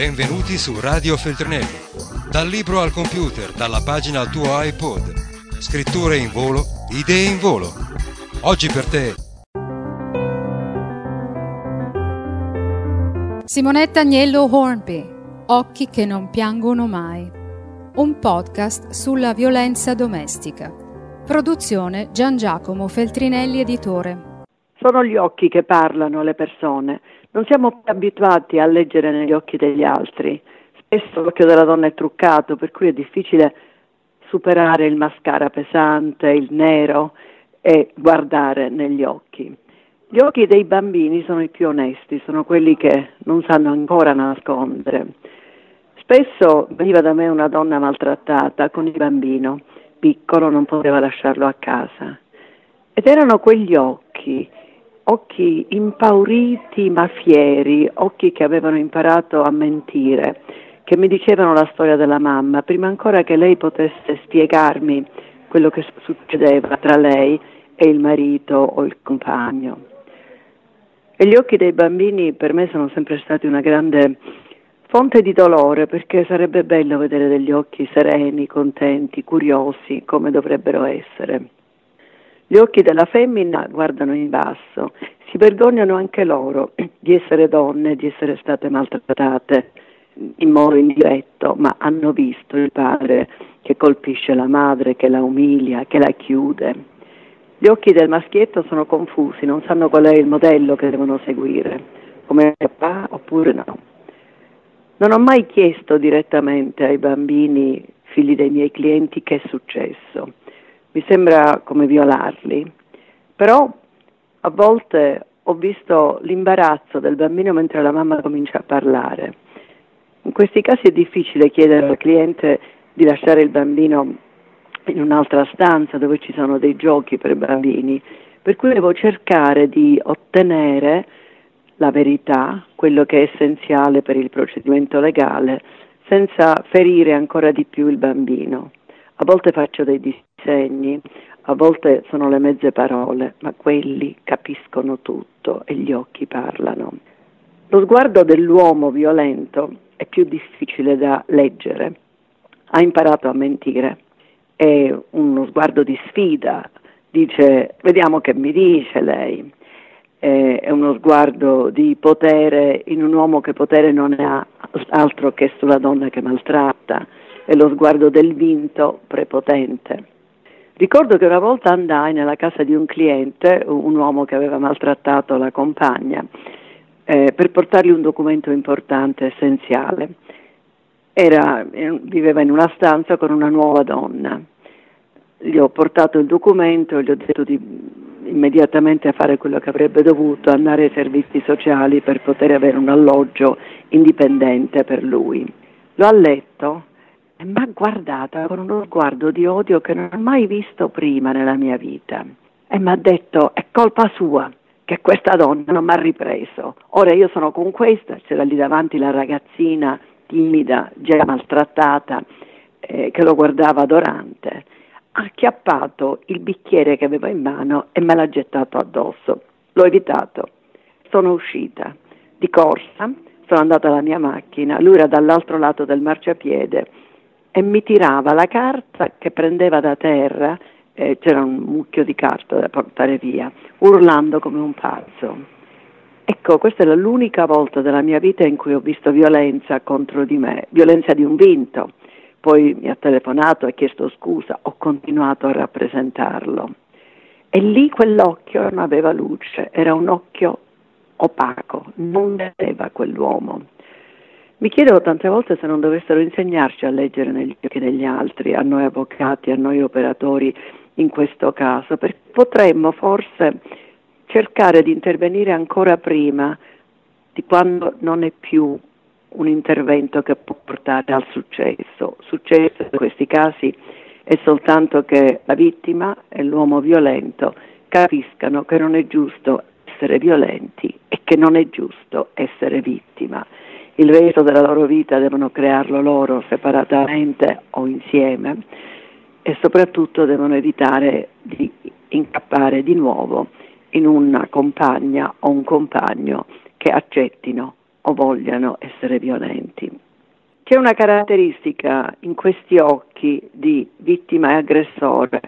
Benvenuti su Radio Feltrinelli. Dal libro al computer, dalla pagina al tuo iPod. Scritture in volo, idee in volo. Oggi per te. Simonetta Agnello Hornby, Occhi che non piangono mai. Un podcast sulla violenza domestica. Produzione Gian Giacomo Feltrinelli Editore. Sono gli occhi che parlano alle persone. Non siamo più abituati a leggere negli occhi degli altri. Spesso l'occhio della donna è truccato, per cui è difficile superare il mascara pesante, il nero e guardare negli occhi. Gli occhi dei bambini sono i più onesti, sono quelli che non sanno ancora nascondere. Spesso veniva da me una donna maltrattata con il bambino, piccolo, non poteva lasciarlo a casa. Ed erano quegli occhi occhi impauriti ma fieri, occhi che avevano imparato a mentire, che mi dicevano la storia della mamma, prima ancora che lei potesse spiegarmi quello che succedeva tra lei e il marito o il compagno. E gli occhi dei bambini per me sono sempre stati una grande fonte di dolore perché sarebbe bello vedere degli occhi sereni, contenti, curiosi, come dovrebbero essere. Gli occhi della femmina guardano in basso, si vergognano anche loro di essere donne, di essere state maltrattate in modo indiretto, ma hanno visto il padre che colpisce la madre, che la umilia, che la chiude. Gli occhi del maschietto sono confusi, non sanno qual è il modello che devono seguire, come papà oppure no. Non ho mai chiesto direttamente ai bambini, figli dei miei clienti, che è successo mi sembra come violarli, però a volte ho visto l'imbarazzo del bambino mentre la mamma comincia a parlare. In questi casi è difficile chiedere al cliente di lasciare il bambino in un'altra stanza dove ci sono dei giochi per bambini, per cui devo cercare di ottenere la verità, quello che è essenziale per il procedimento legale, senza ferire ancora di più il bambino. A volte faccio dei disegni, a volte sono le mezze parole, ma quelli capiscono tutto e gli occhi parlano. Lo sguardo dell'uomo violento è più difficile da leggere. Ha imparato a mentire. È uno sguardo di sfida. Dice, vediamo che mi dice lei. È uno sguardo di potere in un uomo che potere non ha altro che sulla donna che maltratta e lo sguardo del vinto prepotente. Ricordo che una volta andai nella casa di un cliente, un uomo che aveva maltrattato la compagna, eh, per portargli un documento importante, essenziale. Era, viveva in una stanza con una nuova donna. Gli ho portato il documento e gli ho detto di immediatamente fare quello che avrebbe dovuto, andare ai servizi sociali per poter avere un alloggio indipendente per lui. Lo ha letto e mi ha guardata con uno sguardo di odio che non ho mai visto prima nella mia vita e mi ha detto è colpa sua che questa donna non mi ha ripreso. Ora io sono con questa, c'era lì davanti la ragazzina timida, già maltrattata, eh, che lo guardava adorante. Ha acchiappato il bicchiere che avevo in mano e me l'ha gettato addosso. L'ho evitato. Sono uscita di corsa, sono andata alla mia macchina, lui era dall'altro lato del marciapiede e mi tirava la carta che prendeva da terra, eh, c'era un mucchio di carta da portare via, urlando come un pazzo. Ecco, questa è l'unica volta della mia vita in cui ho visto violenza contro di me, violenza di un vinto. Poi mi ha telefonato, ha chiesto scusa, ho continuato a rappresentarlo. E lì quell'occhio non aveva luce, era un occhio opaco, non vedeva quell'uomo. Mi chiedo tante volte se non dovessero insegnarci a leggere negli occhi degli altri, a noi avvocati, a noi operatori in questo caso, perché potremmo forse cercare di intervenire ancora prima di quando non è più un intervento che può portare al successo. Successo in questi casi è soltanto che la vittima e l'uomo violento capiscano che non è giusto essere violenti e che non è giusto essere vittima il resto della loro vita devono crearlo loro separatamente o insieme e soprattutto devono evitare di incappare di nuovo in una compagna o un compagno che accettino o vogliano essere violenti. C'è una caratteristica in questi occhi di vittima e aggressore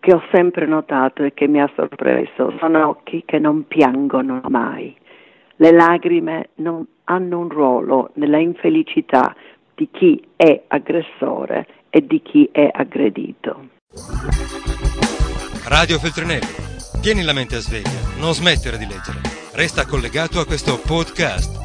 che ho sempre notato e che mi ha sorpreso, sono occhi che non piangono mai. Le lacrime non hanno un ruolo nella infelicità di chi è aggressore e di chi è aggredito. Radio Feltrinelli, tieni la mente a sveglia, non smettere di leggere. Resta collegato a questo podcast